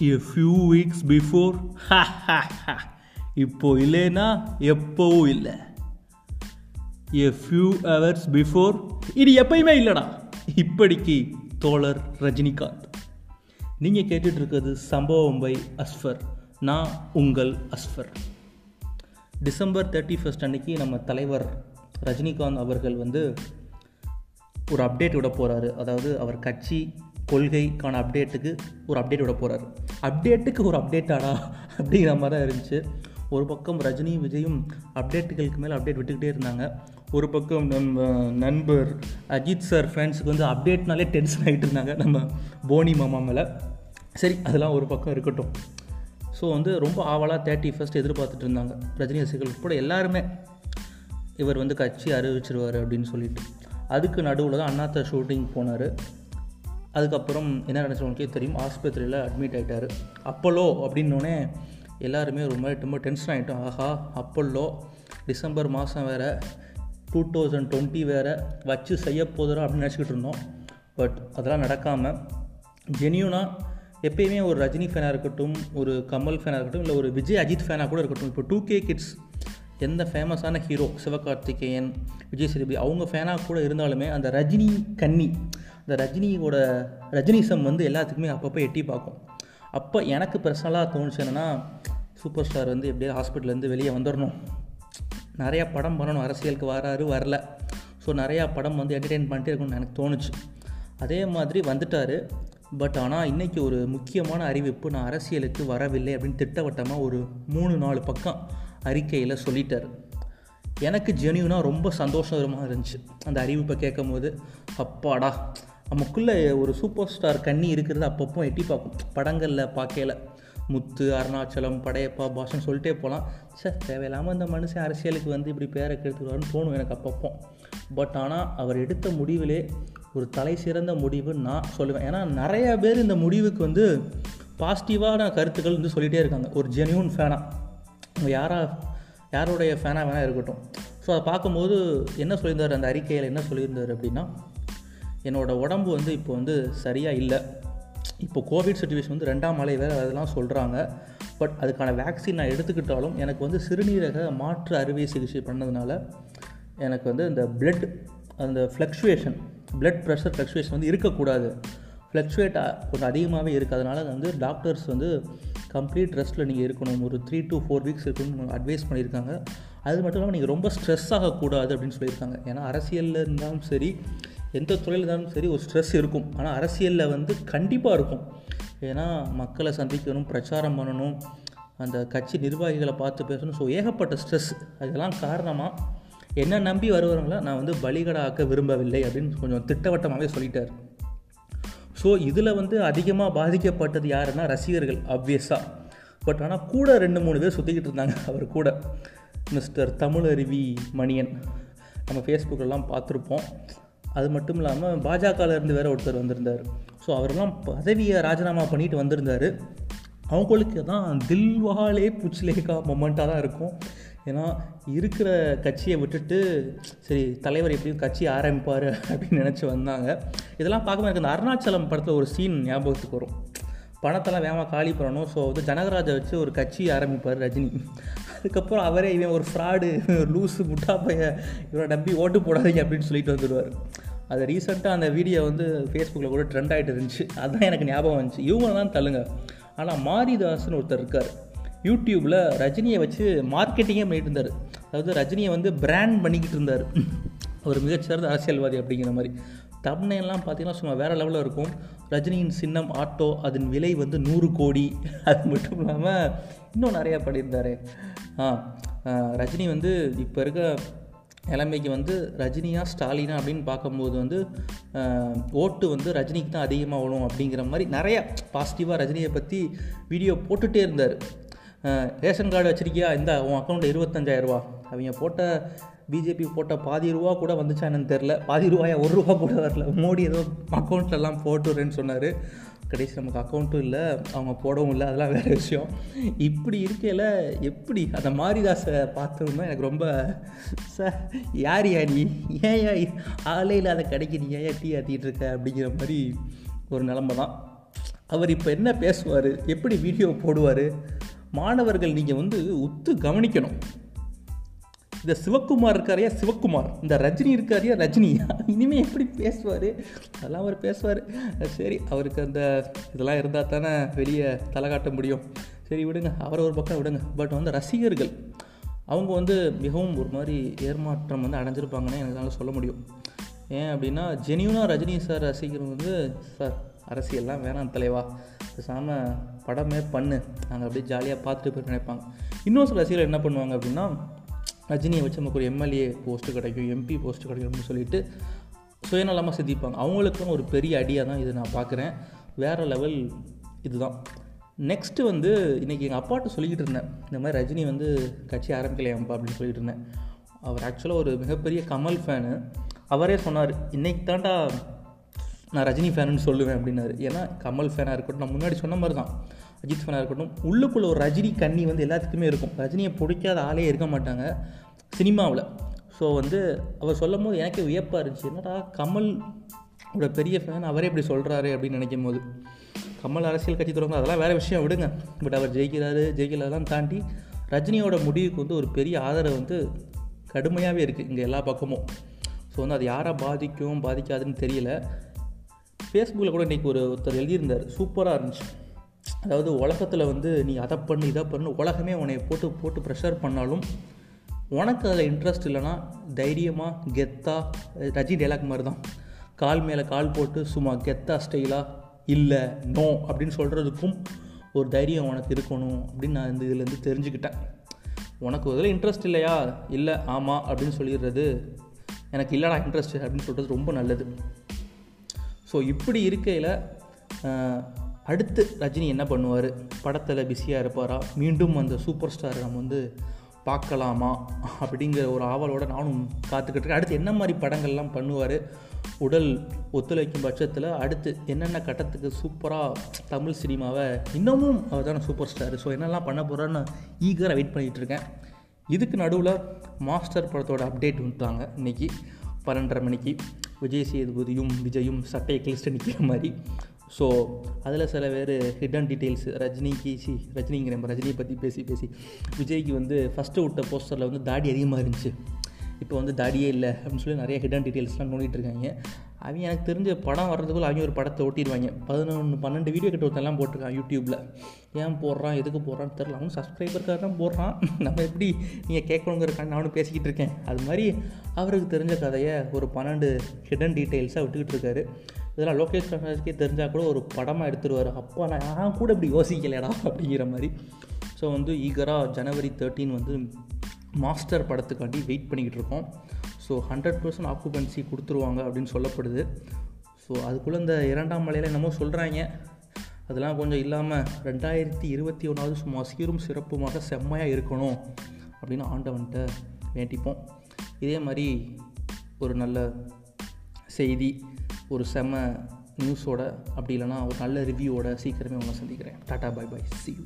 A few weeks before இப்போ இல்லைன்னா எப்போவும் இல்லை. எ ஃபியூ ஹவர்ஸ் பிஃபோர் இது எப்பயுமே இல்லைடா. இப்படிக்கு தோழர் ரஜினிகாந்த். நீங்கள் கேட்டுட்ருக்கிறது சம்பவம் பை அஸ்ஃபர். நான் உங்கள் அஸ்ஃபர். டிசம்பர் தேர்ட்டி ஃபஸ்ட் அன்னைக்கு நம்ம தலைவர் ரஜினிகாந்த் அவர்கள் வந்து ஒரு அப்டேட் விட போகிறாரு அதாவது அவர் கட்சி கொள்கைக்கான அப்டேட்டுக்கு ஒரு அப்டேட் விட போகிறாரு அப்டேட்டுக்கு ஒரு அப்டேட்டாடா அப்படிங்கிற மாதிரி தான் இருந்துச்சு. ஒரு பக்கம் ரஜினி விஜயும் அப்டேட்டுகளுக்கு மேலே அப்டேட் விட்டுக்கிட்டே இருந்தாங்க. ஒரு பக்கம் நம்ம நண்பர் அஜித் சார் ஃபேன்ஸுக்கு வந்து அப்டேட்னாலே டென்ஷன் ஆகிட்டு இருந்தாங்க நம்ம போனி மாமா மேலே. சரி அதெல்லாம் ஒரு பக்கம் இருக்கட்டும். ஸோ வந்து ரொம்ப ஆவலாக தேர்ட்டி ஃபஸ்ட் எதிர்பார்த்துட்டு இருந்தாங்க ரஜினி ரசிகர்கள். உட்பட எல்லாருமே இவர் வந்து கட்சி அறிவிச்சிருவார் அப்படின்னு சொல்லிட்டு. அதுக்கு நடுவில் தான் அண்ணாத்த ஷூட்டிங் போனார். அதுக்கப்புறம் என்ன நினச்சவங்களுக்கே தெரியும்? ஆஸ்பத்திரியில் அட்மிட் ஆகிட்டார் அப்போலோ அப்படின்னோடனே எல்லாருமே ஒரு மாதிரி ரொம்ப டென்ஷன் ஆகிட்டோம் ஆஹா அப்போல்லோ. டிசம்பர் மாதம் வேறு. டூ தௌசண்ட் டுவெண்ட்டி வேறு. வச்சு செய்ய போதுறோம் அப்படின்னு நினச்சிக்கிட்டு இருந்தோம். பட் அதெல்லாம் நடக்காமல் ஜெனியூனாக எப்பயுமே ஒரு ரஜினி ஃபேனாக இருக்கட்டும் ஒரு கமல் ஃபேனாக இருக்கட்டும் இல்லை ஒரு விஜய் அஜித் ஃபேனாக கூட இருக்கட்டும் இப்போ டூ கே கிட்ஸ் எந்த ஃபேமஸான ஹீரோ சிவகார்த்திகேயன் விஜய் சேதுபதி அவங்க ஃபேனாக கூட இருந்தாலுமே அந்த ரஜினி கன்னி அந்த ரஜினியோட ரஜினிசம் வந்து எல்லாத்துக்குமே அப்பப்போ எட்டி பார்க்கும். அப்போ எனக்கு பர்சனலாக தோணுச்சு என்னென்னா சூப்பர் ஸ்டார் வந்து எப்படியாவது ஹாஸ்பிட்டலேருந்து வெளியே வந்துடணும் நிறையா படம் பண்ணணும் அரசியலுக்கு வராரு வரல. ஸோ நிறையா படம் வந்து என்டர்டெயின் பண்ணிட்டே இருக்கணும்னு எனக்கு தோணுச்சு. அதே மாதிரி வந்துட்டார். பட் ஆனால் இன்றைக்கி ஒரு முக்கியமான அறிவிப்பு நான் அரசியலுக்கு வரவில்லை அப்படின்னு திட்டவட்டமாக ஒரு மூணு நாலு பக்கம் அறிக்கையில் சொல்லிட்டார். எனக்கு ஜெனியூனாக ரொம்ப சந்தோஷமாக இருந்துச்சு. அந்த அறிவிப்பை கேட்கும் போது அப்பாடா நமக்குள்ளே ஒரு சூப்பர் ஸ்டார் கண்ணி இருக்கிறது அப்பப்போ எட்டி பார்க்கும். படங்களில் பார்க்கல. முத்து அருணாச்சலம் படையப்பா பாஷன் சொல்லிட்டே போகலாம் சார் தேவையில்லாமல் இந்த மனுஷன் அரசியலுக்கு வந்து இப்படி பேரை கெடுத்துருவாருன்னு தோணும் எனக்கு அப்பப்போ. பட் ஆனால் அவர் எடுத்த முடிவிலே ஒரு தலை சிறந்த முடிவு நான் சொல்லுவேன். ஏன்னா நிறையா பேர் இந்த முடிவுக்கு வந்து பாசிட்டிவான கருத்துக்கள் வந்து சொல்லிகிட்டே இருக்காங்க. ஒரு ஜென்யூன் ஃபேனாக யாராக யாருடைய ஃபேனாக வேணால் இருக்கட்டும். ஸோ அதை பார்க்கும்போது என்ன சொல்லியிருந்தார்? அந்த அறிக்கையில் என்ன சொல்லியிருந்தார் அப்படின்னா என்னோடய உடம்பு வந்து இப்போ வந்து சரியாக இல்லை. இப்போ கோவிட் சுச்சுவேஷன் வந்து ரெண்டாம் மலை வேறு அதெல்லாம் சொல்கிறாங்க பட் அதுக்கான வேக்சின் நான் எடுத்துக்கிட்டாலும் எனக்கு வந்து சிறுநீரக மாற்று அறுவை சிகிச்சை பண்ணதுனால எனக்கு வந்து இந்த பிளட் அந்த ஃப்ளக்ஷுவேஷன் பிளட் ப்ரெஷர் ஃப்ளக்ஷுவேஷன் வந்து இருக்கக்கூடாது. ஃப்ளக்ஷுவேட் கொஞ்சம் அதிகமாகவே இருக்குது அதனால் வந்து டாக்டர்ஸ் வந்து கம்ப்ளீட் ரெஸ்ட்டில் நீங்கள் இருக்கணும். ஒரு த்ரீ டு ஃபோர் வீக்ஸ் இருக்கணும்னு அட்வைஸ் பண்ணியிருக்காங்க. அது மட்டும் இல்லாமல் நீங்கள் ரொம்ப ஸ்ட்ரெஸ் ஆகக்கூடாது அப்படின்னு சொல்லியிருக்காங்க. ஏன்னா அரசியலில் இருந்தாலும் சரி எந்த துறையில் இருந்தாலும் சரி ஒரு ஸ்ட்ரெஸ் இருக்கும். ஆனால் அரசியலில் வந்து கண்டிப்பாக இருக்கும். ஏன்னா மக்களை சந்திக்கணும் பிரச்சாரம் பண்ணணும் அந்த கட்சி நிர்வாகிகளை பார்த்து பேசணும். ஸோ ஏகப்பட்ட ஸ்ட்ரெஸ் அதெல்லாம் காரணமாக என்ன நம்பி வருவவங்கள நான் வந்து பலிகடாக்க விரும்பவில்லை அப்படின்னு கொஞ்சம் திட்டவட்டமாகவே சொல்லிட்டார். ஸோ இதில் வந்து அதிகமாக பாதிக்கப்பட்டது யாருன்னா ரசிகர்கள் அப்வியஸாக பட் ஆனால் கூட ரெண்டு மூணு பேர் சுற்றிக்கிட்டு இருந்தாங்க அவர் கூட. மிஸ்டர் தமிழருவி மணியன். நம்ம ஃபேஸ்புக்கெல்லாம் பார்த்துருப்போம். அது மட்டும் இல்லாமல் பாஜகலேருந்து வேறு ஒருத்தர் வந்திருந்தார். ஸோ அவரெல்லாம் பதவியை ராஜினாமா பண்ணிட்டு வந்திருந்தார். அவங்களுக்கு தான் தில்வாலே புச்லேகா மொமெண்ட்டாக தான் இருக்கும். ஏன்னா இருக்கிற கட்சியை விட்டுட்டு சரி தலைவர் எப்படியும் கட்சி ஆரம்பிப்பார் அப்படின்னு நினச்சி வந்தாங்க. இதெல்லாம் பார்க்கும்போது எனக்கு இந்த அருணாச்சலம் படத்தில் ஒரு சீன் ஞாபகத்துக்கு வரும். பணத்தெல்லாம் வேகமாக காலி பண்ணணும். ஸோ வந்து ஜனகராஜை வச்சு ஒரு கட்சி ஆரம்பிப்பார் ரஜினி. அதுக்கப்புறம் அவரே இவன் ஒரு ஃப்ராடு லூஸு முட்டா பைய இவரை நம்பி ஓட்டு போடாதீங்க அப்படின்னு சொல்லிட்டு வந்துடுவார். அது ரீசெண்டாக அந்த வீடியோ வந்து ஃபேஸ்புக்கில் கூட ட்ரெண்ட் ஆகிட்டு இருந்துச்சு. அதுதான் எனக்கு ஞாபகம் வந்துச்சு. இவங்களாம் தள்ளுங்க. ஆனால் மாரிதாஸ்னு ஒருத்தர் இருக்கார். யூடியூப்பில் ரஜினியை வச்சு மார்க்கெட்டிங்கே பண்ணிகிட்டு இருந்தார். அதாவது ரஜினியை வந்து பிராண்ட் பண்ணிக்கிட்டு இருந்தார். ஒரு மிகச்சிறந்த அரசியல்வாதி அப்படிங்கிற மாதிரி. தம்னையெல்லாம் பார்த்தீங்கன்னா சும்மா வேறு லெவலில் இருக்கும். ரஜினியின் சின்னம் ஆட்டோ அதன் விலை வந்து நூறு கோடி. அது மட்டும் இல்லாமல் இன்னும் நிறையா பண்ணியிருந்தார். ஆ ரஜினி வந்து இப்போ இருக்க நிலைமைக்கு வந்து ரஜினியா ஸ்டாலினா அப்படின்னு பார்க்கும்போது வந்து ஓட்டு வந்து ரஜினிக்கு தான் அதிகமாக வரும் அப்படிங்கிற மாதிரி நிறையா பாசிட்டிவாக ரஜினியை பற்றி வீடியோ போட்டுகிட்டே இருந்தார். ரேஷன் கார்டு வச்சிருக்கியா? இந்த உன் அக்கௌண்ட்டில் இருபத்தஞ்சாயிரரூபா அவங்க போட்ட பிஜேபி போட்ட பாதி ரூபா கூட வந்துச்சா என்னன்னு தெரில பாதி ரூபாயா ஒரு ரூபா கூட வரல. மோடி ஏதோ அக்கௌண்ட்லலாம் போட்டுறேன்னு சொன்னார். கடைசி நமக்கு அக்கௌண்ட்டும் இல்லை. அவங்க போடவும் இல்லை. அதெல்லாம் வேறு விஷயம். இப்படி இருக்கையில் எப்படி? அந்த மாரிதாஸை பார்த்தோம்னா எனக்கு ரொம்ப சார் யார் யா நீ? ஏன் ஆலை ஆளே இல்லாத கடைக்கு நீ ஏன் டீ ஆற்றிட்டு இருக்க? அப்படிங்கிற மாதிரி ஒரு நிலமை தான். அவர் இப்போ என்ன பேசுவார்? எப்படி வீடியோ போடுவார்? மாணவர்கள் நீங்கள் வந்து உத்து கவனிக்கணும். இந்த சிவக்குமார் இருக்காரையா சிவக்குமார் இந்த ரஜினி இருக்காரியா ரஜினியா இனிமேல் எப்படி பேசுவார்? அதெல்லாம் அவர் பேசுவார். சரி அவருக்கு அந்த இதெல்லாம் இருந்தால் தானே வெளியே தலை காட்ட முடியும். சரி விடுங்க. அவரை ஒரு பக்கம் விடுங்க. பட் வந்து ரசிகர்கள் அவங்க வந்து மிகவும் ஒரு மாதிரி ஏமாற்றம் வந்து அடைஞ்சிருப்பாங்கன்னு என்னால் சொல்ல முடியும். ஏன் அப்படின்னா ஜெனியூனாக ரஜினி சார் ரசிகர் வந்து சார் அரசியல்லாம் வேணாம் தலைவா. பேசாமல் படமே பண்ணு. நாங்கள் அப்படியே ஜாலியாக பார்த்துட்டு போய் நினைப்பாங்க. இன்னொரு சில ரசிகர்கள் என்ன பண்ணுவாங்க அப்படின்னா ரஜினியை வச்சு நமக்கு ஒரு எம்எல்ஏ போஸ்ட்டு கிடைக்கும் எம்பி போஸ்ட்டு கிடைக்கும்னு சொல்லிட்டு சுயநலமாக சிந்திப்பாங்க. அவங்களுக்கும் ஒரு பெரிய அடியாக தான் இது நான் பார்க்குறேன். வேறு லெவல் இதுதான். நெக்ஸ்ட்டு வந்து இன்றைக்கி எங்கள் அப்பாட்ட சொல்லிக்கிட்டு இருந்தேன். இந்த மாதிரி ரஜினி வந்து கட்சி ஆரம்பிக்கலையாம்ப்பா அப்படின்னு சொல்லிட்டு இருந்தேன். அவர் ஆக்சுவலாக ஒரு மிகப்பெரிய கமல் ஃபேனு அவரே சொன்னார் இன்றைக்கி தாண்டா நான் ரஜினி ஃபேனுன்னு சொல்லுவேன் அப்படின்னாரு. ஏன்னா கமல் ஃபேனாக இருக்கட்டும் நான் முன்னாடி சொன்ன மாதிரி தான். அஜித் ஃபேனாக இருக்கட்டும் உள்ளுக்குள்ளே ஒரு ரஜினி கண்ணி வந்து எல்லாத்துக்குமே இருக்கும். ரஜினியை பிடிக்காத ஆளே இருக்க மாட்டாங்க சினிமாவில். ஸோ வந்து அவர் சொல்லும் போது எனக்கே வியப்பாக இருந்துச்சு. என்னடா கமல் ஒரு பெரிய ஃபேன் அவரே இப்படி சொல்கிறாரு அப்படின்னு நினைக்கும் போது கமல் அரசியல் கட்சி தொடங்க அதெல்லாம் வேறு விஷயம் விடுங்க. பட் அவர் ஜெயிக்கிறாரு ஜெயிக்கிறதெல்லாம் தாண்டி ரஜினியோட முடிவுக்கு வந்து ஒரு பெரிய ஆதரவு வந்து கடுமையாகவே இருக்குது இங்கே எல்லா பக்கமும். ஸோ வந்து அது யாரை பாதிக்கும் பாதிக்காதுன்னு தெரியல. ஃபேஸ்புக்கில் கூட இன்றைக்கி ஒரு ஒருத்தர் எழுதியிருந்தார். சூப்பராக இருந்துச்சு. அதாவது உலகத்தில் வந்து நீ அதை பண்ணு இதை பண்ணு உலகமே உன்னை போட்டு போட்டு ப்ரெஷர் பண்ணாலும் உனக்கு அதில் இன்ட்ரெஸ்ட் இல்லைன்னா தைரியமாக கெத்தாக ரஜி டைலாக் மாதிரி தான் கால் மேலே கால் போட்டு சும்மா கெத்தா ஸ்டைலாக இல்லை நோ அப்படின்னு சொல்கிறதுக்கும் ஒரு தைரியம் உனக்கு இருக்கணும் அப்படின்னு நான் இந்த இதுலேருந்து தெரிஞ்சுக்கிட்டேன். உனக்கு இதில் இன்ட்ரெஸ்ட் இல்லையா? இல்லை ஆமாம் அப்படின்னு சொல்லிடுறது எனக்கு இல்லைடா இன்ட்ரெஸ்ட் அப்படின்னு சொல்கிறது ரொம்ப நல்லது. ஸோ இப்படி இருக்கையில் அடுத்து ரஜினி என்ன பண்ணுவார்? படத்தில் பிஸியாக இருப்பாரா? மீண்டும் அந்த சூப்பர் ஸ்டாரை நம்ம வந்து பார்க்கலாமா? அப்படிங்கிற ஒரு ஆவலோடு நானும் காத்துக்கிட்டு இருக்கேன். அடுத்து என்ன மாதிரி படங்கள்லாம் பண்ணுவார்? உடல் ஒத்துழைக்கும் பட்சத்தில் அடுத்து என்னென்ன கட்டத்துக்கு சூப்பராக தமிழ் சினிமாவை இன்னமும் அவர் தானே சூப்பர் ஸ்டார். ஸோ என்னெல்லாம் பண்ண போகிறான்னு ஈகராக வெயிட் பண்ணிகிட்ருக்கேன் இதுக்கு நடுவில் மாஸ்டர் படத்தோட அப்டேட் வந்துட்டாங்க இன்றைக்கி பன்னெண்டரை மணிக்கு. விஜய் சேதுபதியும் விஜயும் சட்டையை கிழிச்சிட்டு நிற்கிற மாதிரி. ஸோ அதில் சில பேர் ஹிடன் டீட்டெயில்ஸ் ரஜினிக்கு சி ரஜினிங்கிற ரஜினியை பற்றி பேசி பேசி விஜய்க்கு வந்து ஃபஸ்ட்டு விட்ட போஸ்டரில் வந்து தாடி அதிகமாக இருந்துச்சு. இப்போ வந்து தாடியே இல்லை அப்படின்னு சொல்லி நிறைய ஹிடன் டீட்டெயில்ஸ்லாம் நோண்டிகிட்டு இருக்காங்க அவங்க எனக்கு தெரிஞ்ச படம் வர்றதுக்குள்ள அவங்க ஒரு படத்தை ஓட்டிடுவாங்க பதினொன்று பன்னெண்டு வீடியோ கிட்ட ஒருத்தெல்லாம் போட்டிருக்கான் யூடியூப்பில் ஏன் போடுறான் எதுக்கு போடுறான்னு தெரில அவனும் சப்ஸ்கிரைபருக்காக தான் போடுறான். நம்ம எப்படி நீங்கள் கேட்கணுங்கிறக்கான நானும் பேசிக்கிட்டு இருக்கேன். அது மாதிரி அவருக்கு தெரிஞ்ச கதையை ஒரு பன்னெண்டு ஹிடன் டீட்டெயில்ஸாக விட்டுக்கிட்டு இருக்காரு. இதெல்லாம் லோகேஷ் கனகராஜ்க்கே தெரிஞ்சால் கூட ஒரு படமாக எடுத்துருவார். அப்போ நான் கூட இப்படி யோசிக்கலடா அப்படிங்கிற மாதிரி. ஸோ வந்து ஈகராக ஜனவரி தேர்ட்டீன் வந்து மாஸ்டர் படத்துக்காண்டி வெயிட் பண்ணிக்கிட்டு இருக்கோம் ஸோ ஹண்ட்ரட் பர்சன்ட் ஆக்குபென்சி கொடுத்துருவாங்க அப்படின்னு சொல்லப்படுது. ஸோ அதுக்குள்ளே இந்த இரண்டாம் மலையில் என்னமோ சொல்கிறாங்க அதெல்லாம் கொஞ்சம் இல்லாமல் ரெண்டாயிரத்தி இருபத்தி ஒன்றாவது சும்மா சீரும் சிறப்புமாக செம்மையாக இருக்கணும் அப்படின்னு ஆண்டவன்கிட்ட வேண்டிப்போம். இதே மாதிரி ஒரு நல்ல செய்தி ஒரு செம்ம நியூஸோட அப்படி இல்லைனா ஒரு நல்ல ரிவ்யூவோட சீக்கிரமே உங்களை சந்திக்கிறேன். டாட்டா பை பை சி யூ